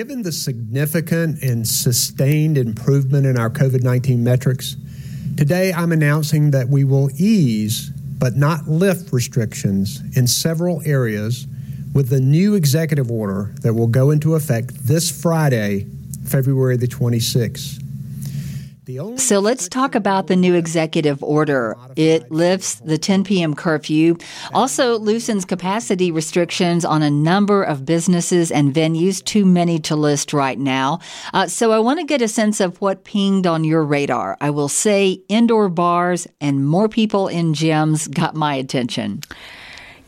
Given the significant and sustained improvement in our COVID 19 metrics, today I'm announcing that we will ease but not lift restrictions in several areas with the new executive order that will go into effect this Friday, February the 26th. So let's talk about the new executive order. It lifts the 10 p.m. curfew, also loosens capacity restrictions on a number of businesses and venues, too many to list right now. Uh, so I want to get a sense of what pinged on your radar. I will say indoor bars and more people in gyms got my attention.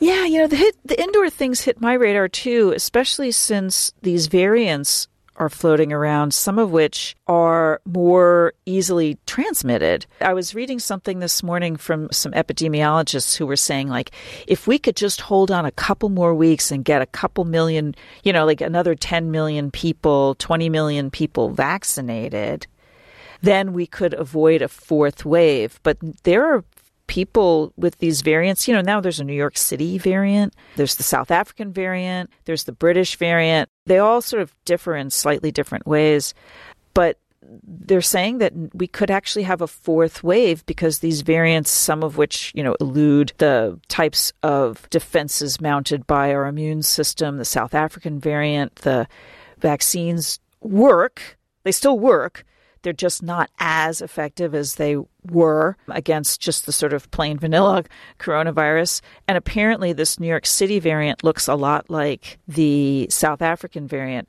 Yeah, you know, the hit, the indoor things hit my radar too, especially since these variants are floating around, some of which are more easily transmitted. I was reading something this morning from some epidemiologists who were saying, like, if we could just hold on a couple more weeks and get a couple million, you know, like another 10 million people, 20 million people vaccinated, then we could avoid a fourth wave. But there are people with these variants, you know, now there's a New York City variant, there's the South African variant, there's the British variant. They all sort of differ in slightly different ways. But they're saying that we could actually have a fourth wave because these variants, some of which, you know, elude the types of defenses mounted by our immune system, the South African variant, the vaccines work. They still work, they're just not as effective as they were against just the sort of plain vanilla coronavirus. And apparently, this New York City variant looks a lot like the South African variant,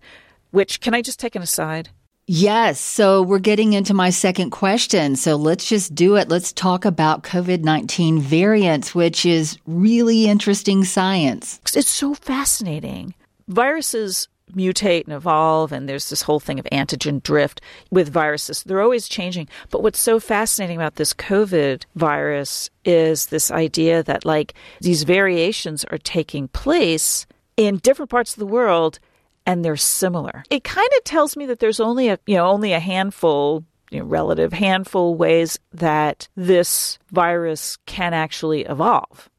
which, can I just take an aside? Yes. So we're getting into my second question. So let's just do it. Let's talk about COVID 19 variants, which is really interesting science. It's so fascinating. Viruses mutate and evolve and there's this whole thing of antigen drift with viruses. They're always changing. But what's so fascinating about this covid virus is this idea that like these variations are taking place in different parts of the world and they're similar. It kind of tells me that there's only a you know only a handful you know, relative handful ways that this virus can actually evolve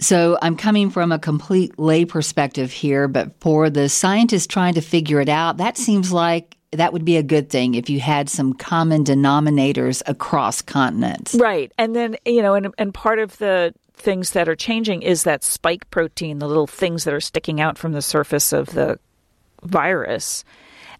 so I'm coming from a complete lay perspective here, but for the scientists trying to figure it out, that seems like that would be a good thing if you had some common denominators across continents. Right. And then, you know, and, and part of the things that are changing is that spike protein, the little things that are sticking out from the surface of the virus.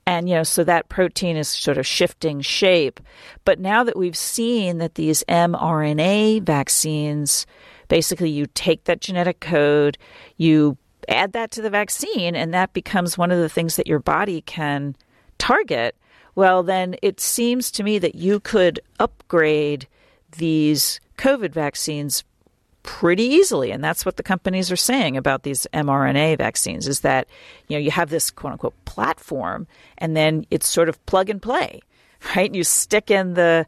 And, you know, so that protein is sort of shifting shape. But now that we've seen that these mRNA vaccines basically you take that genetic code, you add that to the vaccine, and that becomes one of the things that your body can target. Well, then it seems to me that you could upgrade these COVID vaccines pretty easily and that's what the companies are saying about these mRNA vaccines is that you know you have this quote unquote platform and then it's sort of plug and play right you stick in the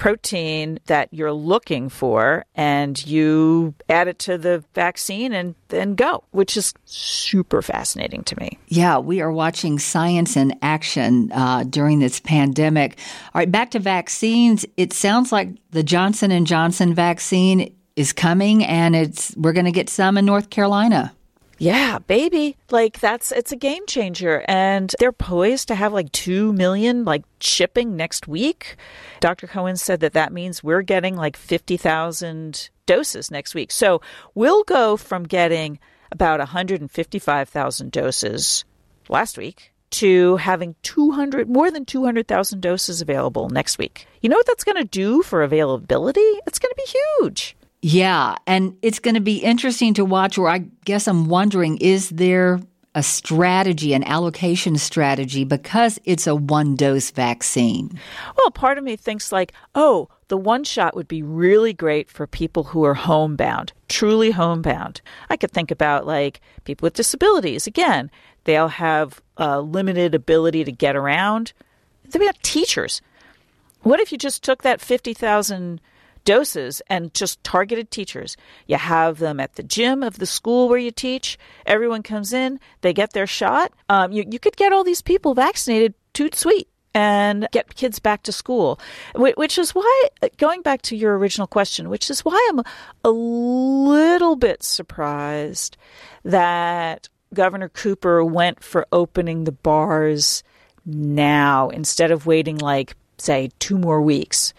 protein that you're looking for and you add it to the vaccine and then go, which is super fascinating to me. Yeah, we are watching science in action uh, during this pandemic. All right, back to vaccines. It sounds like the Johnson and Johnson vaccine is coming and it's we're going to get some in North Carolina. Yeah, baby. Like that's it's a game changer and they're poised to have like 2 million like shipping next week. Dr. Cohen said that that means we're getting like 50,000 doses next week. So, we'll go from getting about 155,000 doses last week to having 200 more than 200,000 doses available next week. You know what that's going to do for availability? It's going to be huge. Yeah, and it's going to be interesting to watch. Or I guess I'm wondering is there a strategy, an allocation strategy, because it's a one dose vaccine? Well, part of me thinks like, oh, the one shot would be really great for people who are homebound, truly homebound. I could think about like people with disabilities. Again, they'll have limited ability to get around. They have teachers. What if you just took that 50,000 doses and just targeted teachers. You have them at the gym of the school where you teach. Everyone comes in, they get their shot. Um, you, you could get all these people vaccinated, toot sweet and get kids back to school. Which is why, going back to your original question, which is why I'm a little bit surprised that Governor Cooper went for opening the bars now instead of waiting like, say, two more weeks.